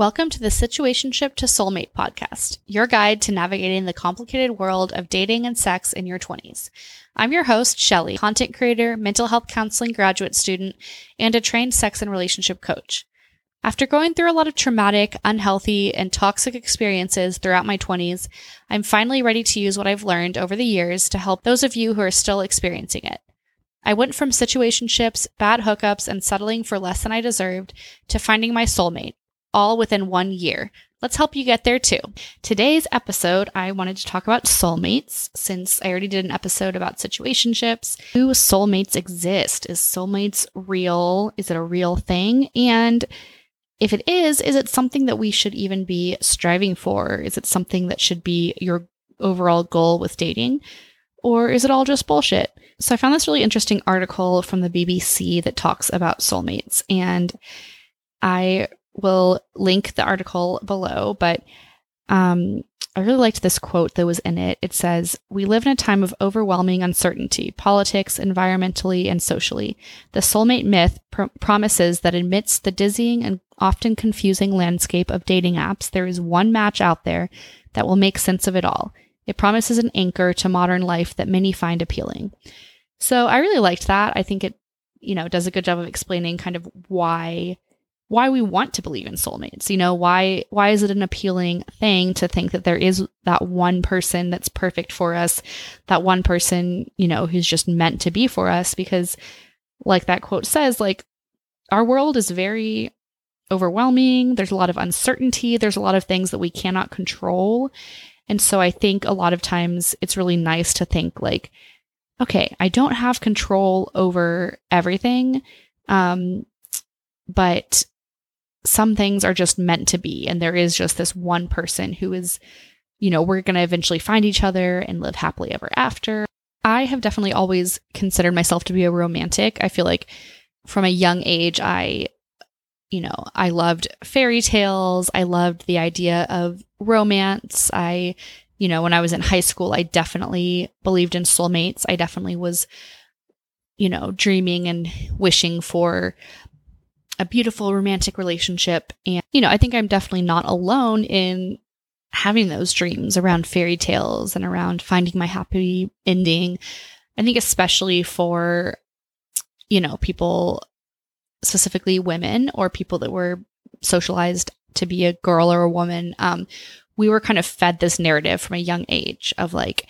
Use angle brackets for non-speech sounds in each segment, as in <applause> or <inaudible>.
Welcome to the Situationship to Soulmate podcast, your guide to navigating the complicated world of dating and sex in your 20s. I'm your host, Shelly, content creator, mental health counseling graduate student, and a trained sex and relationship coach. After going through a lot of traumatic, unhealthy, and toxic experiences throughout my 20s, I'm finally ready to use what I've learned over the years to help those of you who are still experiencing it. I went from situationships, bad hookups, and settling for less than I deserved to finding my soulmate, all within one year. Let's help you get there too. Today's episode, I wanted to talk about soulmates since I already did an episode about situationships. Do soulmates exist? Is soulmates real? Is it a real thing? And if it is, is it something that we should even be striving for? Is it something that should be your overall goal with dating? Or is it all just bullshit? So I found this really interesting article from the BBC that talks about soulmates. And I will link the article below, but um, I really liked this quote that was in it. It says, We live in a time of overwhelming uncertainty, politics, environmentally, and socially. The soulmate myth pr- promises that amidst the dizzying and often confusing landscape of dating apps, there is one match out there that will make sense of it all. It promises an anchor to modern life that many find appealing. So I really liked that. I think it, you know, does a good job of explaining kind of why why we want to believe in soulmates. You know, why why is it an appealing thing to think that there is that one person that's perfect for us, that one person, you know, who's just meant to be for us because like that quote says, like our world is very overwhelming. There's a lot of uncertainty, there's a lot of things that we cannot control. And so I think a lot of times it's really nice to think like okay, I don't have control over everything. Um, but some things are just meant to be. And there is just this one person who is, you know, we're going to eventually find each other and live happily ever after. I have definitely always considered myself to be a romantic. I feel like from a young age, I, you know, I loved fairy tales. I loved the idea of romance. I, you know, when I was in high school, I definitely believed in soulmates. I definitely was, you know, dreaming and wishing for a beautiful romantic relationship. And, you know, I think I'm definitely not alone in having those dreams around fairy tales and around finding my happy ending. I think, especially for, you know, people, specifically women or people that were socialized to be a girl or a woman, um, we were kind of fed this narrative from a young age of like,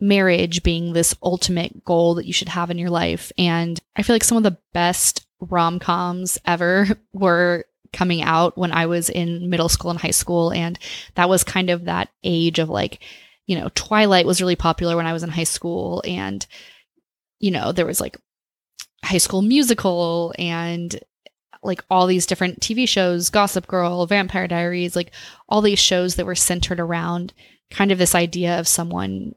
marriage being this ultimate goal that you should have in your life. And I feel like some of the best rom coms ever <laughs> were coming out when I was in middle school and high school. And that was kind of that age of like, you know, Twilight was really popular when I was in high school. And, you know, there was like high school musical and like all these different TV shows, Gossip Girl, Vampire Diaries, like all these shows that were centered around kind of this idea of someone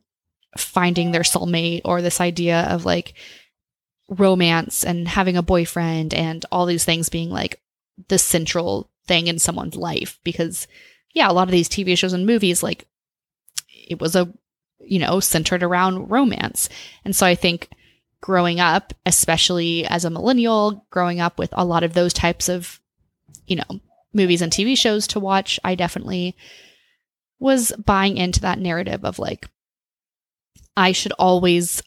finding their soulmate or this idea of like romance and having a boyfriend and all these things being like the central thing in someone's life. Because yeah a lot of these tv shows and movies like it was a you know centered around romance. And so i think growing up especially as a millennial growing up with a lot of those types of you know movies and tv shows to watch i definitely was buying into that narrative of like I should always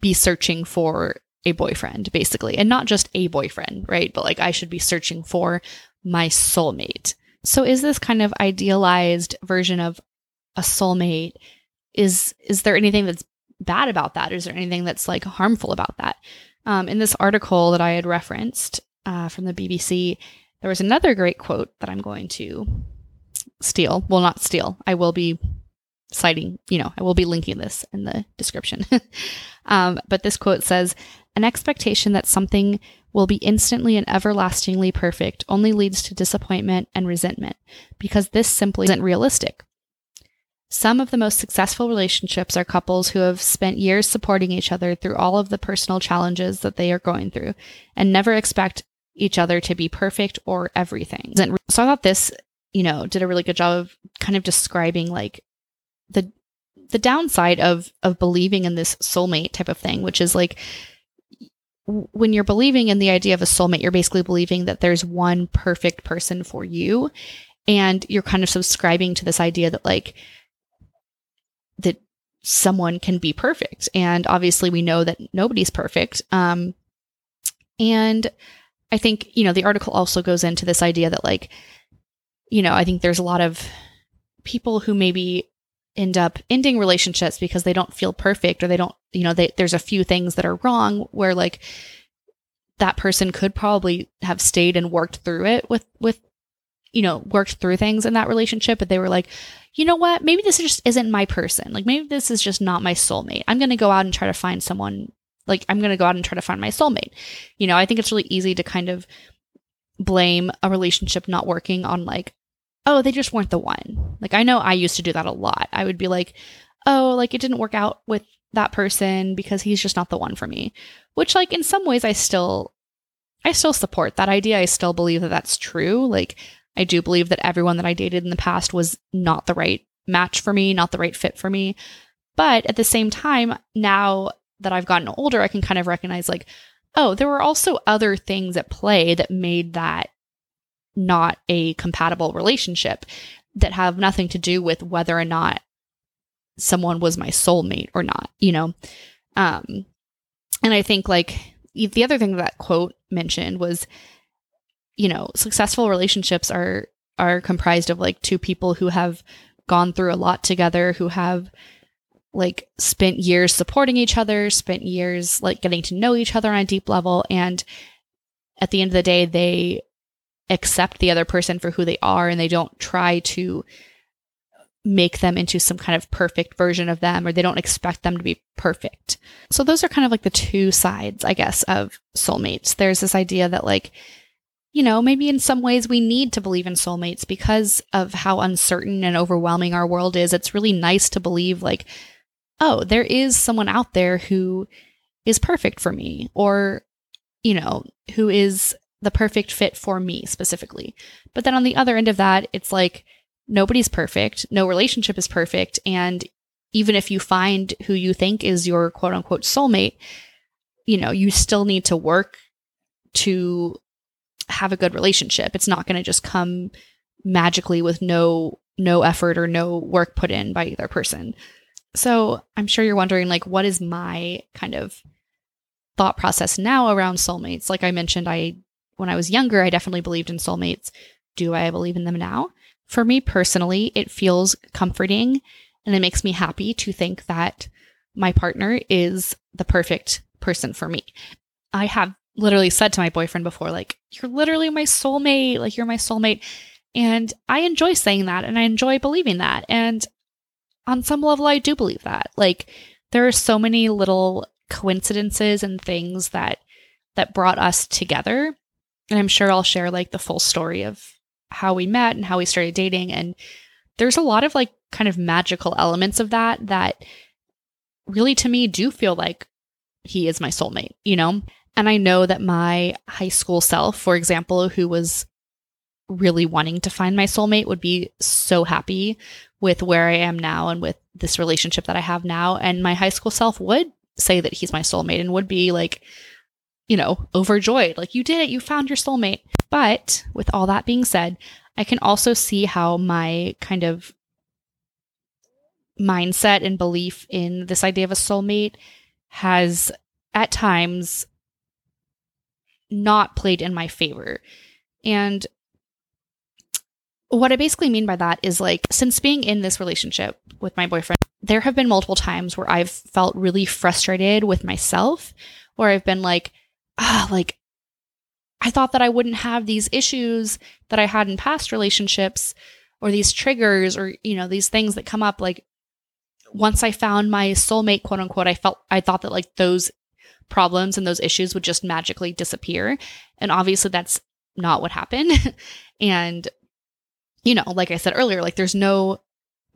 be searching for a boyfriend, basically, and not just a boyfriend, right? But like I should be searching for my soulmate. So is this kind of idealized version of a soulmate is is there anything that's bad about that? Is there anything that's like harmful about that? Um, in this article that I had referenced uh, from the BBC, there was another great quote that I'm going to steal. Well, not steal. I will be citing, you know, I will be linking this in the description. <laughs> um, but this quote says, an expectation that something will be instantly and everlastingly perfect only leads to disappointment and resentment because this simply isn't realistic. Some of the most successful relationships are couples who have spent years supporting each other through all of the personal challenges that they are going through and never expect each other to be perfect or everything. So I thought this, you know, did a really good job of kind of describing like the the downside of of believing in this soulmate type of thing, which is like when you're believing in the idea of a soulmate, you're basically believing that there's one perfect person for you. And you're kind of subscribing to this idea that, like, that someone can be perfect. And obviously, we know that nobody's perfect. Um, and I think, you know, the article also goes into this idea that, like, you know, I think there's a lot of people who maybe end up ending relationships because they don't feel perfect or they don't, you know, they, there's a few things that are wrong where, like, that person could probably have stayed and worked through it with, with, you know, worked through things in that relationship, but they were like, you know what? Maybe this just isn't my person. Like, maybe this is just not my soulmate. I'm going to go out and try to find someone. Like, I'm going to go out and try to find my soulmate. You know, I think it's really easy to kind of blame a relationship not working on, like, oh, they just weren't the one. Like, I know I used to do that a lot. I would be like, oh, like, it didn't work out with that person because he's just not the one for me. Which, like, in some ways, I still. I still support that idea. I still believe that that's true. Like, I do believe that everyone that I dated in the past was not the right match for me, not the right fit for me. But at the same time, now that I've gotten older, I can kind of recognize like, oh, there were also other things at play that made that not a compatible relationship that have nothing to do with whether or not someone was my soulmate or not, you know? Um, and I think like the other thing that quote mentioned was you know, successful relationships are are comprised of like two people who have gone through a lot together, who have like spent years supporting each other, spent years like getting to know each other on a deep level and at the end of the day they accept the other person for who they are and they don't try to make them into some kind of perfect version of them or they don't expect them to be perfect. So those are kind of like the two sides, I guess, of soulmates. There's this idea that like you know, maybe in some ways we need to believe in soulmates because of how uncertain and overwhelming our world is. It's really nice to believe, like, oh, there is someone out there who is perfect for me, or, you know, who is the perfect fit for me specifically. But then on the other end of that, it's like nobody's perfect, no relationship is perfect. And even if you find who you think is your quote unquote soulmate, you know, you still need to work to have a good relationship. It's not going to just come magically with no no effort or no work put in by either person. So, I'm sure you're wondering like what is my kind of thought process now around soulmates? Like I mentioned I when I was younger, I definitely believed in soulmates. Do I believe in them now? For me personally, it feels comforting and it makes me happy to think that my partner is the perfect person for me. I have literally said to my boyfriend before, like, you're literally my soulmate. Like, you're my soulmate. And I enjoy saying that and I enjoy believing that. And on some level, I do believe that. Like, there are so many little coincidences and things that that brought us together. And I'm sure I'll share like the full story of how we met and how we started dating. And there's a lot of like kind of magical elements of that that really to me do feel like he is my soulmate, you know? And I know that my high school self, for example, who was really wanting to find my soulmate, would be so happy with where I am now and with this relationship that I have now. And my high school self would say that he's my soulmate and would be like, you know, overjoyed. Like, you did it, you found your soulmate. But with all that being said, I can also see how my kind of mindset and belief in this idea of a soulmate has at times not played in my favor. And what I basically mean by that is like, since being in this relationship with my boyfriend, there have been multiple times where I've felt really frustrated with myself, where I've been like, ah, like, I thought that I wouldn't have these issues that I had in past relationships or these triggers or, you know, these things that come up. Like, once I found my soulmate, quote unquote, I felt, I thought that like those problems and those issues would just magically disappear. And obviously, that's not what happened. <laughs> and, you know, like I said earlier, like there's no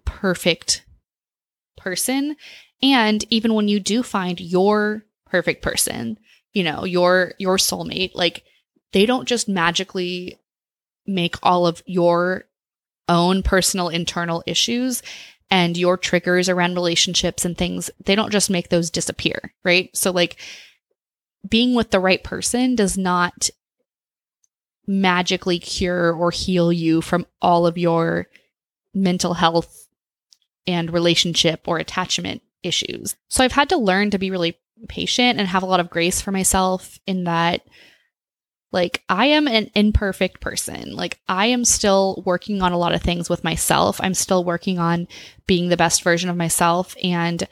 perfect person. And even when you do find your perfect person, you know, your your soulmate, like they don't just magically make all of your own personal internal issues and your triggers around relationships and things, they don't just make those disappear, right? So, like, being with the right person does not magically cure or heal you from all of your mental health and relationship or attachment issues. So I've had to learn to be really patient and have a lot of grace for myself in that like I am an imperfect person. Like I am still working on a lot of things with myself. I'm still working on being the best version of myself and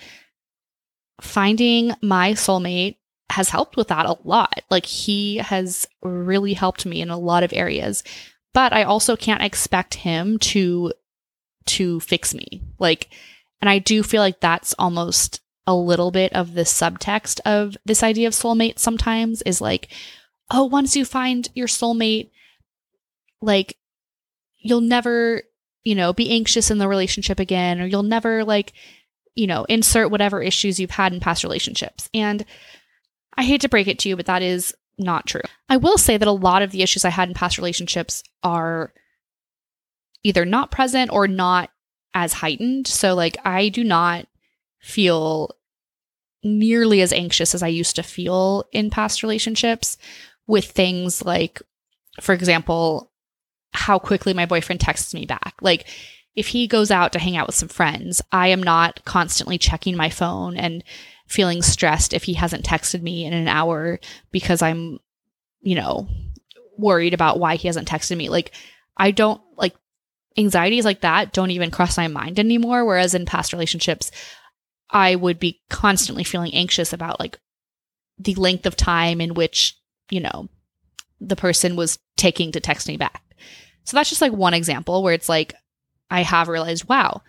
finding my soulmate has helped with that a lot. Like he has really helped me in a lot of areas. But I also can't expect him to to fix me. Like and I do feel like that's almost a little bit of the subtext of this idea of soulmate sometimes is like oh once you find your soulmate like you'll never you know be anxious in the relationship again or you'll never like you know insert whatever issues you've had in past relationships and I hate to break it to you, but that is not true. I will say that a lot of the issues I had in past relationships are either not present or not as heightened. So, like, I do not feel nearly as anxious as I used to feel in past relationships with things like, for example, how quickly my boyfriend texts me back. Like, if he goes out to hang out with some friends, I am not constantly checking my phone and feeling stressed if he hasn't texted me in an hour because I'm, you know, worried about why he hasn't texted me. Like, I don't like anxieties like that don't even cross my mind anymore. Whereas in past relationships, I would be constantly feeling anxious about like the length of time in which, you know, the person was taking to text me back. So that's just like one example where it's like, I have realized, wow,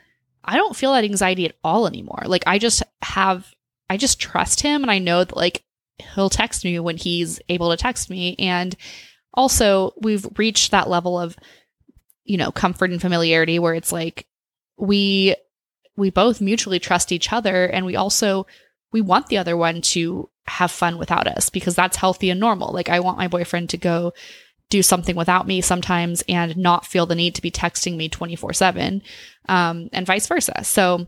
I don't feel that anxiety at all anymore. Like I just have I just trust him and I know that like he'll text me when he's able to text me. And also, we've reached that level of, you know, comfort and familiarity where it's like we we both mutually trust each other and we also we want the other one to have fun without us because that's healthy and normal. Like I want my boyfriend to go do something without me sometimes and not feel the need to be texting me 24 7 um, and vice versa. So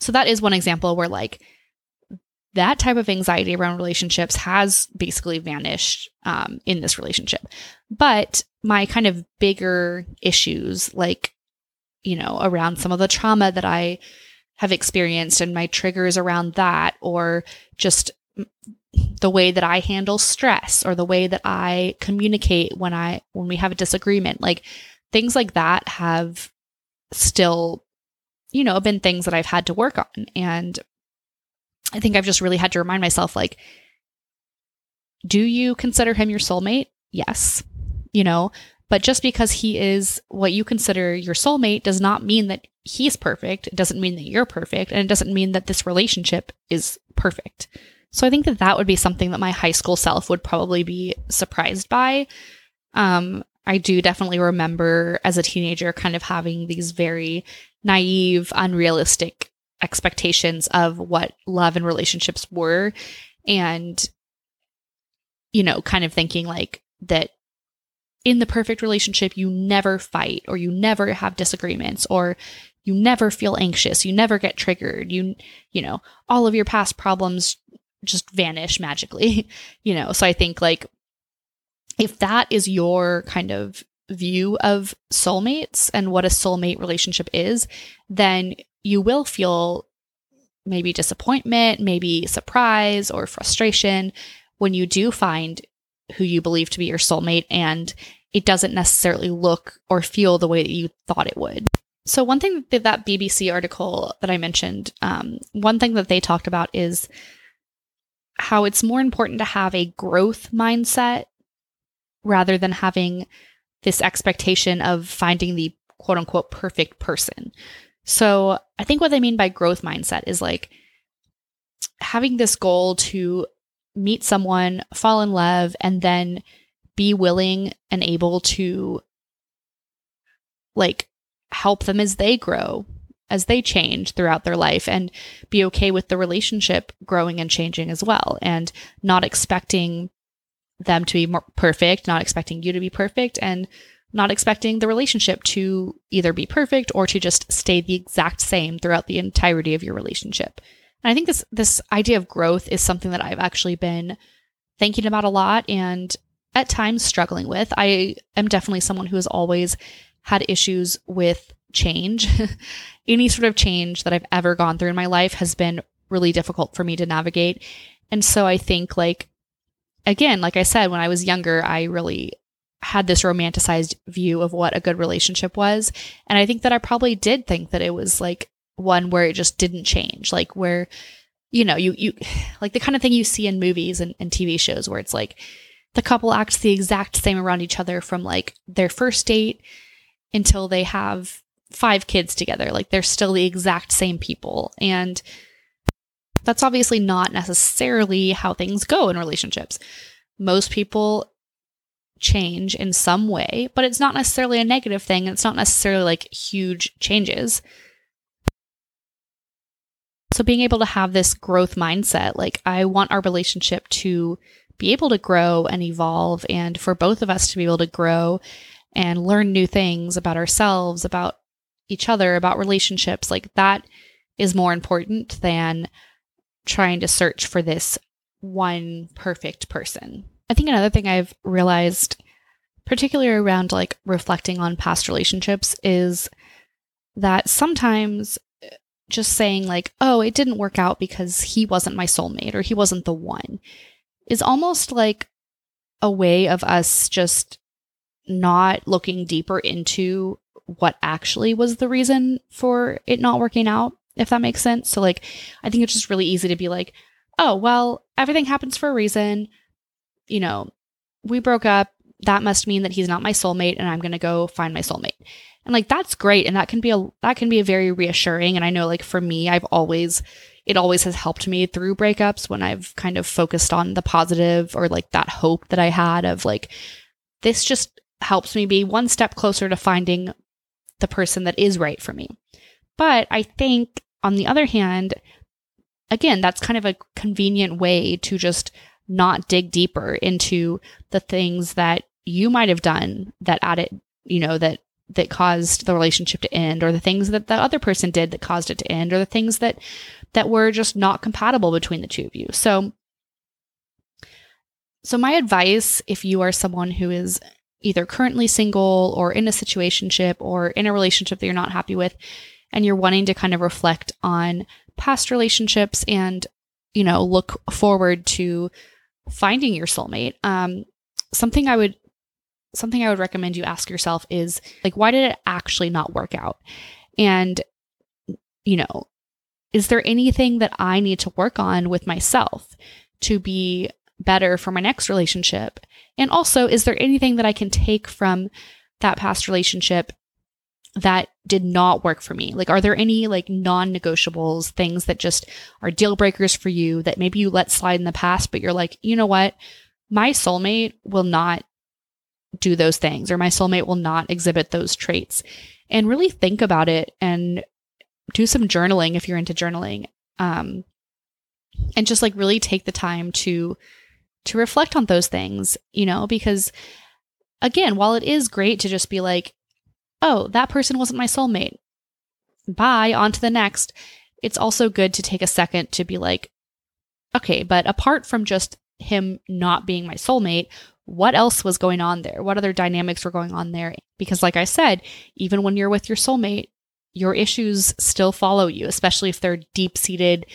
so that is one example where like that type of anxiety around relationships has basically vanished um, in this relationship. But my kind of bigger issues, like, you know, around some of the trauma that I have experienced and my triggers around that, or just the way that I handle stress or the way that I communicate when I when we have a disagreement like things like that have still you know, been things that I've had to work on. And I think I've just really had to remind myself like, do you consider him your soulmate? Yes. You know, but just because he is what you consider your soulmate does not mean that he's perfect. It doesn't mean that you're perfect. And it doesn't mean that this relationship is perfect. So I think that that would be something that my high school self would probably be surprised by. Um, I do definitely remember as a teenager kind of having these very naive, unrealistic expectations of what love and relationships were. And, you know, kind of thinking like that in the perfect relationship, you never fight or you never have disagreements or you never feel anxious, you never get triggered, you, you know, all of your past problems just vanish magically, <laughs> you know. So I think like if that is your kind of view of soulmates and what a soulmate relationship is, then you will feel maybe disappointment, maybe surprise or frustration when you do find who you believe to be your soulmate and it doesn't necessarily look or feel the way that you thought it would. So, one thing that that BBC article that I mentioned, um, one thing that they talked about is how it's more important to have a growth mindset rather than having this expectation of finding the quote unquote perfect person. So I think what they mean by growth mindset is like having this goal to meet someone, fall in love, and then be willing and able to like help them as they grow, as they change throughout their life, and be okay with the relationship growing and changing as well, and not expecting them to be perfect, not expecting you to be perfect, and not expecting the relationship to either be perfect or to just stay the exact same throughout the entirety of your relationship. And I think this this idea of growth is something that I've actually been thinking about a lot and at times struggling with. I am definitely someone who has always had issues with change. <laughs> Any sort of change that I've ever gone through in my life has been really difficult for me to navigate. And so I think like again, like I said when I was younger, I really had this romanticized view of what a good relationship was. And I think that I probably did think that it was like one where it just didn't change, like where, you know, you, you, <sighs> like the kind of thing you see in movies and, and TV shows where it's like the couple acts the exact same around each other from like their first date until they have five kids together. Like they're still the exact same people. And that's obviously not necessarily how things go in relationships. Most people change in some way, but it's not necessarily a negative thing. It's not necessarily like huge changes. So, being able to have this growth mindset, like, I want our relationship to be able to grow and evolve, and for both of us to be able to grow and learn new things about ourselves, about each other, about relationships, like, that is more important than trying to search for this one perfect person. I think another thing I've realized, particularly around like reflecting on past relationships, is that sometimes just saying, like, oh, it didn't work out because he wasn't my soulmate or he wasn't the one is almost like a way of us just not looking deeper into what actually was the reason for it not working out, if that makes sense. So, like, I think it's just really easy to be like, oh, well, everything happens for a reason you know, we broke up. That must mean that he's not my soulmate and I'm going to go find my soulmate. And like that's great and that can be a that can be a very reassuring and I know like for me I've always it always has helped me through breakups when I've kind of focused on the positive or like that hope that I had of like this just helps me be one step closer to finding the person that is right for me. But I think on the other hand, again, that's kind of a convenient way to just not dig deeper into the things that you might have done that added, you know, that that caused the relationship to end or the things that the other person did that caused it to end or the things that that were just not compatible between the two of you. So so my advice if you are someone who is either currently single or in a situationship or in a relationship that you're not happy with and you're wanting to kind of reflect on past relationships and you know look forward to finding your soulmate, um, something I would something I would recommend you ask yourself is like, why did it actually not work out? And you know, is there anything that I need to work on with myself to be better for my next relationship? And also, is there anything that I can take from that past relationship that did not work for me? Like, are there any like non negotiables, things that just are deal breakers for you that maybe you let slide in the past, but you're like, you know what? My soulmate will not do those things, or my soulmate will not exhibit those traits. And really think about it and do some journaling if you're into journaling. Um, and just like really take the time to to reflect on those things, you know, because again, while it is great to just be like, oh, that person wasn't my soulmate. Bye, on to the next. It's also good to take a second to be like, okay, but apart from just him not being my soulmate, what else was going on there? What other dynamics were going on there? Because, like I said, even when you're with your soulmate, your issues still follow you, especially if they're deep seated,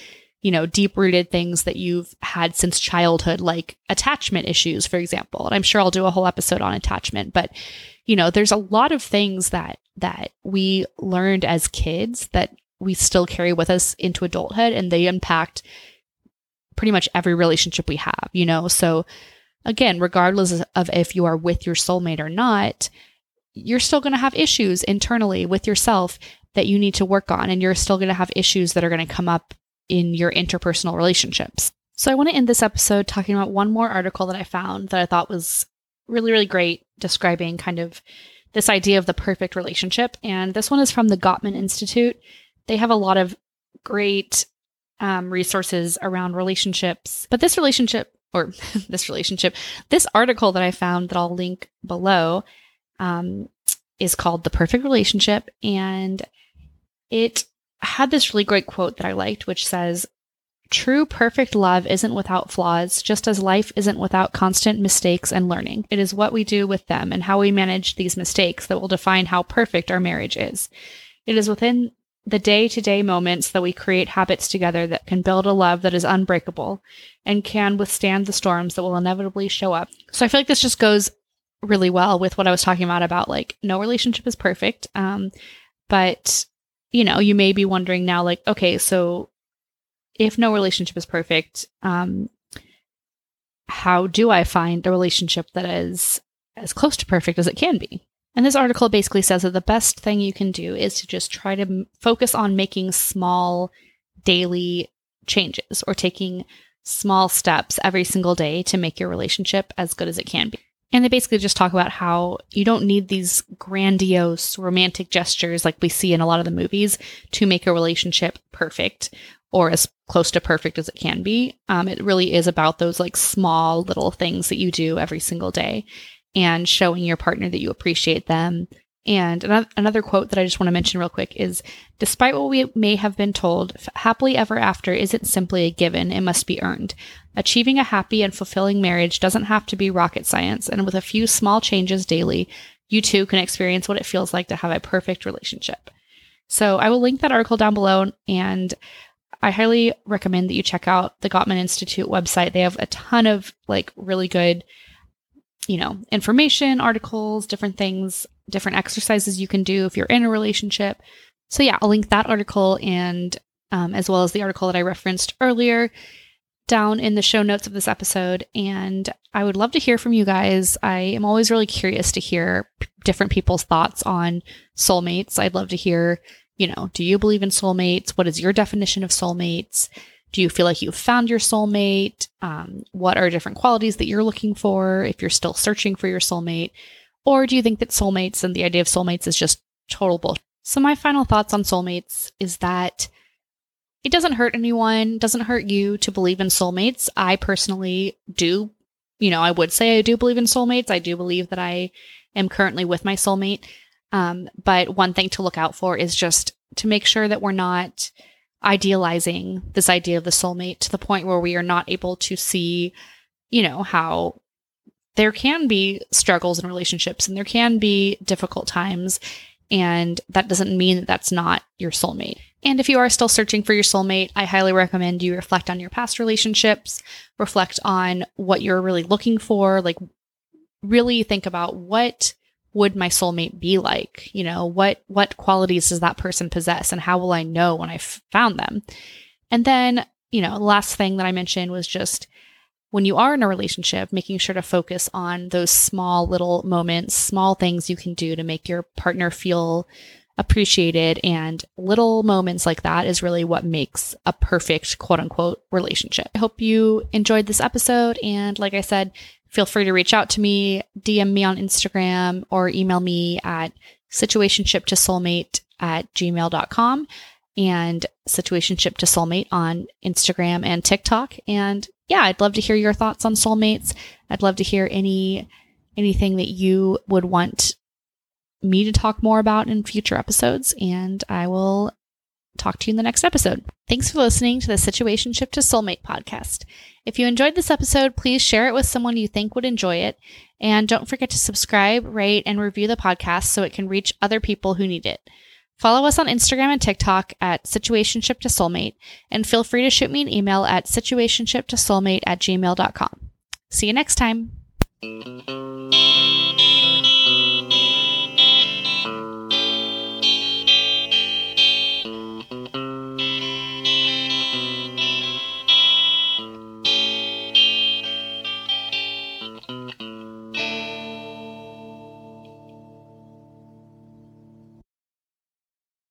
you know, deep rooted things that you've had since childhood, like attachment issues, for example. And I'm sure I'll do a whole episode on attachment, but you know, there's a lot of things that that we learned as kids that we still carry with us into adulthood and they impact pretty much every relationship we have, you know. So again, regardless of if you are with your soulmate or not, you're still going to have issues internally with yourself that you need to work on and you're still going to have issues that are going to come up in your interpersonal relationships. So I want to end this episode talking about one more article that I found that I thought was really, really great describing kind of this idea of the perfect relationship. And this one is from the Gottman Institute. They have a lot of great um, resources around relationships. But this relationship, or <laughs> this relationship, this article that I found that I'll link below um, is called The Perfect Relationship. And it had this really great quote that I liked, which says, True perfect love isn't without flaws, just as life isn't without constant mistakes and learning. It is what we do with them and how we manage these mistakes that will define how perfect our marriage is. It is within the day to day moments that we create habits together that can build a love that is unbreakable and can withstand the storms that will inevitably show up. So I feel like this just goes really well with what I was talking about about like no relationship is perfect. Um, but you know, you may be wondering now, like, okay, so if no relationship is perfect, um, how do I find a relationship that is as close to perfect as it can be? And this article basically says that the best thing you can do is to just try to m- focus on making small daily changes or taking small steps every single day to make your relationship as good as it can be. And they basically just talk about how you don't need these grandiose romantic gestures like we see in a lot of the movies to make a relationship perfect or as close to perfect as it can be. Um, it really is about those like small little things that you do every single day and showing your partner that you appreciate them. And another quote that I just want to mention real quick is Despite what we may have been told, happily ever after isn't simply a given, it must be earned. Achieving a happy and fulfilling marriage doesn't have to be rocket science, and with a few small changes daily, you too can experience what it feels like to have a perfect relationship. So I will link that article down below, and I highly recommend that you check out the Gottman Institute website. They have a ton of like really good, you know, information, articles, different things, different exercises you can do if you're in a relationship. So yeah, I'll link that article and um, as well as the article that I referenced earlier down in the show notes of this episode. And I would love to hear from you guys. I am always really curious to hear p- different people's thoughts on soulmates. I'd love to hear you know, do you believe in soulmates? What is your definition of soulmates? Do you feel like you've found your soulmate? Um, what are different qualities that you're looking for if you're still searching for your soulmate? Or do you think that soulmates and the idea of soulmates is just total bullshit? So, my final thoughts on soulmates is that it doesn't hurt anyone, doesn't hurt you to believe in soulmates. I personally do, you know, I would say I do believe in soulmates. I do believe that I am currently with my soulmate. Um, but one thing to look out for is just to make sure that we're not idealizing this idea of the soulmate to the point where we are not able to see, you know, how there can be struggles in relationships and there can be difficult times. And that doesn't mean that that's not your soulmate. And if you are still searching for your soulmate, I highly recommend you reflect on your past relationships, reflect on what you're really looking for, like really think about what would my soulmate be like? You know, what what qualities does that person possess and how will I know when I've found them? And then, you know, the last thing that I mentioned was just when you are in a relationship, making sure to focus on those small little moments, small things you can do to make your partner feel appreciated. And little moments like that is really what makes a perfect quote unquote relationship. I hope you enjoyed this episode. And like I said, feel free to reach out to me, DM me on Instagram, or email me at situationship to soulmate at gmail.com and situationship to soulmate on Instagram and TikTok. And yeah, I'd love to hear your thoughts on soulmates. I'd love to hear any anything that you would want me to talk more about in future episodes. And I will talk to you in the next episode. Thanks for listening to the Situationship to Soulmate podcast. If you enjoyed this episode, please share it with someone you think would enjoy it. And don't forget to subscribe, rate, and review the podcast so it can reach other people who need it. Follow us on Instagram and TikTok at Situationship to Soulmate, and feel free to shoot me an email at situationshiptosoulmate at gmail.com. See you next time.